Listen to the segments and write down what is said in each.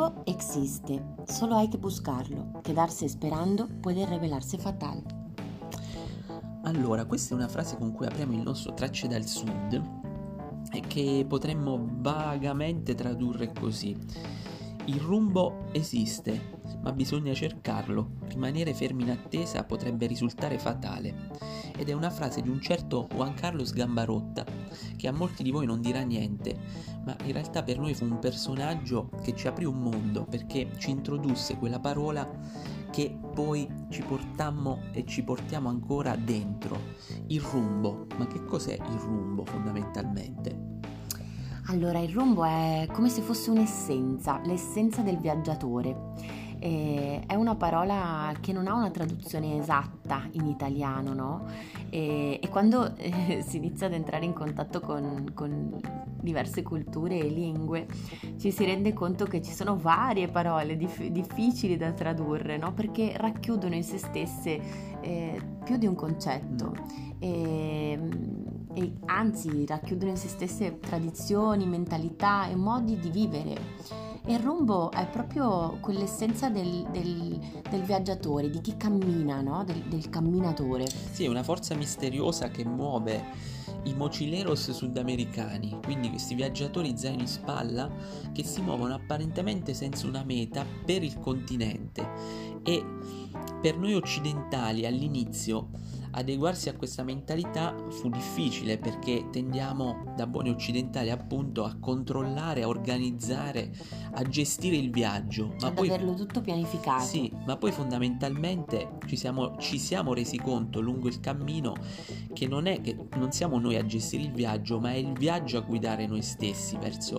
rumbo existe, solo hay que buscarlo. Quedarse esperando puede revelarse fatal. Allora, questa è una frase con cui apriamo il nostro Tracce dal Sud e che potremmo vagamente tradurre così. Il rumbo esiste, ma bisogna cercarlo. Rimanere fermi in attesa potrebbe risultare fatale. Ed è una frase di un certo Juan Carlos Gambarotta, che a molti di voi non dirà niente, ma in realtà per noi fu un personaggio che ci aprì un mondo, perché ci introdusse quella parola che poi ci portammo e ci portiamo ancora dentro. Il rumbo. Ma che cos'è il rumbo fondamentalmente? Allora, il rumbo è come se fosse un'essenza, l'essenza del viaggiatore eh, è una parola che non ha una traduzione esatta in italiano, no? E, e quando eh, si inizia ad entrare in contatto con, con, diverse culture e lingue, ci si rende conto che ci sono varie parole dif- difficili da tradurre, no? Perché racchiudono in se stesse eh, più di un concetto. E, e anzi racchiudono in se stesse tradizioni, mentalità e modi di vivere. E il rumbo è proprio quell'essenza del, del, del viaggiatore, di chi cammina, no? del, del camminatore. Sì, è una forza misteriosa che muove i mochileros sudamericani, quindi questi viaggiatori zaino in spalla che si muovono apparentemente senza una meta per il continente e per noi occidentali all'inizio adeguarsi a questa mentalità fu difficile perché tendiamo da buoni occidentali appunto a controllare, a organizzare, a gestire il viaggio. Ma Ad poi, averlo tutto pianificato. Sì, ma poi fondamentalmente ci siamo, ci siamo resi conto lungo il cammino che non è che non siamo noi a gestire il viaggio, ma è il viaggio a guidare noi stessi verso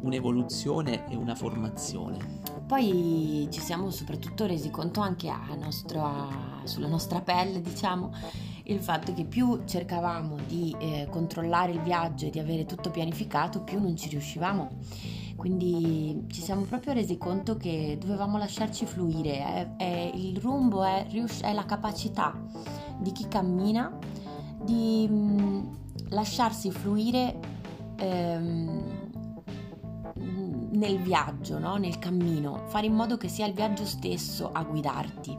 un'evoluzione e una formazione. Poi ci siamo soprattutto resi conto anche nostro, sulla nostra pelle, diciamo, il fatto che più cercavamo di eh, controllare il viaggio e di avere tutto pianificato, più non ci riuscivamo. Quindi ci siamo proprio resi conto che dovevamo lasciarci fluire. È, è, il rumbo è, è, la capacità di chi cammina di mh, mm, lasciarsi fluire. Ehm, nel viaggio, no? nel cammino, fare in modo che sia il viaggio stesso a guidarti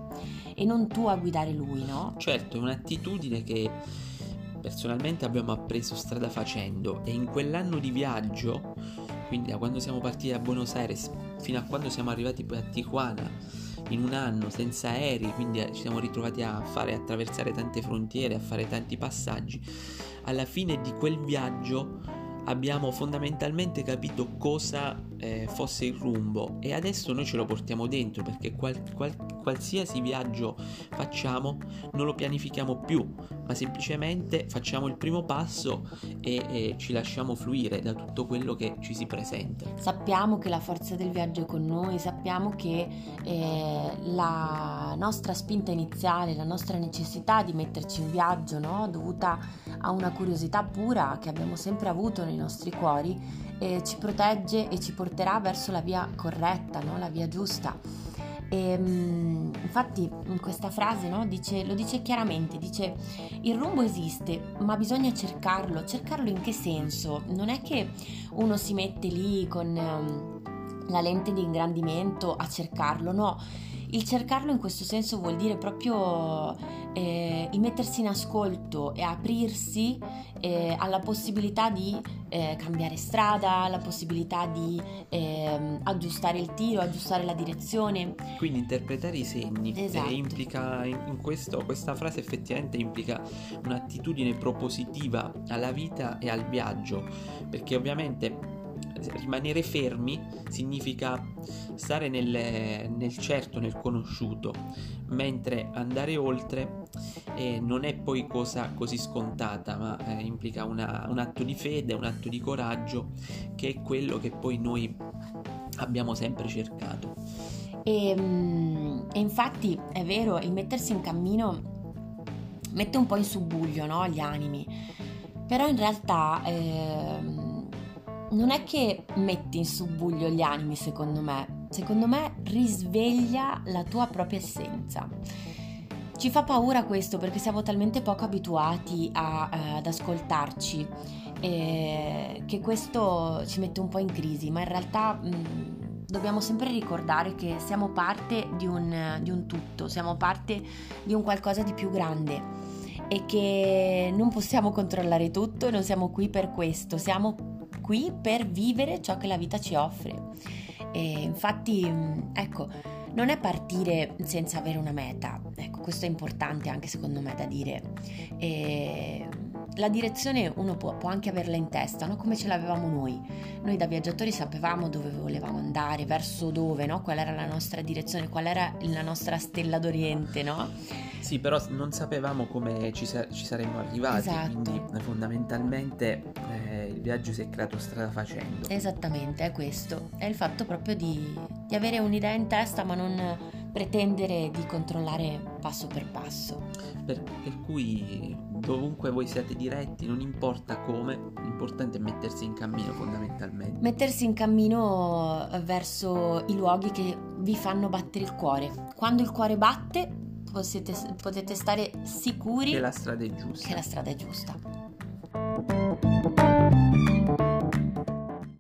e non tu a guidare lui, no? Certo, è un'attitudine che personalmente abbiamo appreso strada facendo e in quell'anno di viaggio, quindi da quando siamo partiti da Buenos Aires fino a quando siamo arrivati poi a Tijuana, in un anno senza aerei, quindi ci siamo ritrovati a fare attraversare tante frontiere, a fare tanti passaggi. Alla fine di quel viaggio abbiamo fondamentalmente capito cosa eh, fosse il rumbo e adesso noi ce lo portiamo dentro perché qual, qual, qualsiasi viaggio facciamo non lo pianifichiamo più, ma semplicemente facciamo il primo passo e, e ci lasciamo fluire da tutto quello che ci si presenta. Sappiamo che la forza del viaggio è con noi, sappiamo che eh, la nostra spinta iniziale, la nostra necessità di metterci in viaggio, no? dovuta a una curiosità pura che abbiamo sempre avuto nei nostri cuori, eh, ci protegge e ci porterà verso la via corretta, no? la via giusta. E, ehm, infatti in questa frase no, dice, lo dice chiaramente, dice il rumbo esiste ma bisogna cercarlo, cercarlo in che senso? Non è che uno si mette lì con um, la lente di ingrandimento a cercarlo, no, il cercarlo in questo senso vuol dire proprio eh, il mettersi in ascolto e aprirsi eh, alla possibilità di eh, cambiare strada, alla possibilità di ehm, aggiustare il tiro, aggiustare la direzione. Quindi interpretare i segni. Esatto. implica in questo, questa frase effettivamente implica un'attitudine propositiva alla vita e al viaggio, perché ovviamente rimanere fermi significa stare nel, nel certo, nel conosciuto, mentre andare oltre eh, non è poi cosa così scontata, ma eh, implica una, un atto di fede, un atto di coraggio, che è quello che poi noi abbiamo sempre cercato. E, ehm, e infatti è vero, il mettersi in cammino mette un po' in subbuglio no, gli animi, però in realtà... Eh, non è che metti in subbuglio gli animi, secondo me. Secondo me risveglia la tua propria essenza. Ci fa paura questo perché siamo talmente poco abituati a, uh, ad ascoltarci eh, che questo ci mette un po' in crisi, ma in realtà mh, mm, dobbiamo sempre ricordare che siamo parte di un, di un tutto, siamo parte di un qualcosa di più grande e che non possiamo controllare tutto e non siamo qui per questo, siamo qui per vivere ciò che la vita ci offre. E infatti, ecco, non è partire senza avere una meta, ecco, questo è importante anche secondo me da dire. E la direzione uno può, può, anche averla in testa, no? come ce l'avevamo noi. Noi da viaggiatori sapevamo dove volevamo andare, verso dove, no? qual era la nostra direzione, qual era la nostra stella d'Oriente, no? Sì, però non sapevamo come ci, sa- ci saremmo arrivati, esatto. quindi fondamentalmente eh, il viaggio si è creato strada facendo. Esattamente, è questo, è il fatto proprio di, di avere un'idea in testa ma non pretendere di controllare passo per passo. Per, per, cui dovunque voi siate diretti, non importa come, l'importante è mettersi in cammino fondamentalmente. Mettersi in cammino verso i luoghi che vi fanno battere il cuore. Quando il cuore batte potete, potete stare sicuri che la strada è giusta. Che la strada è giusta.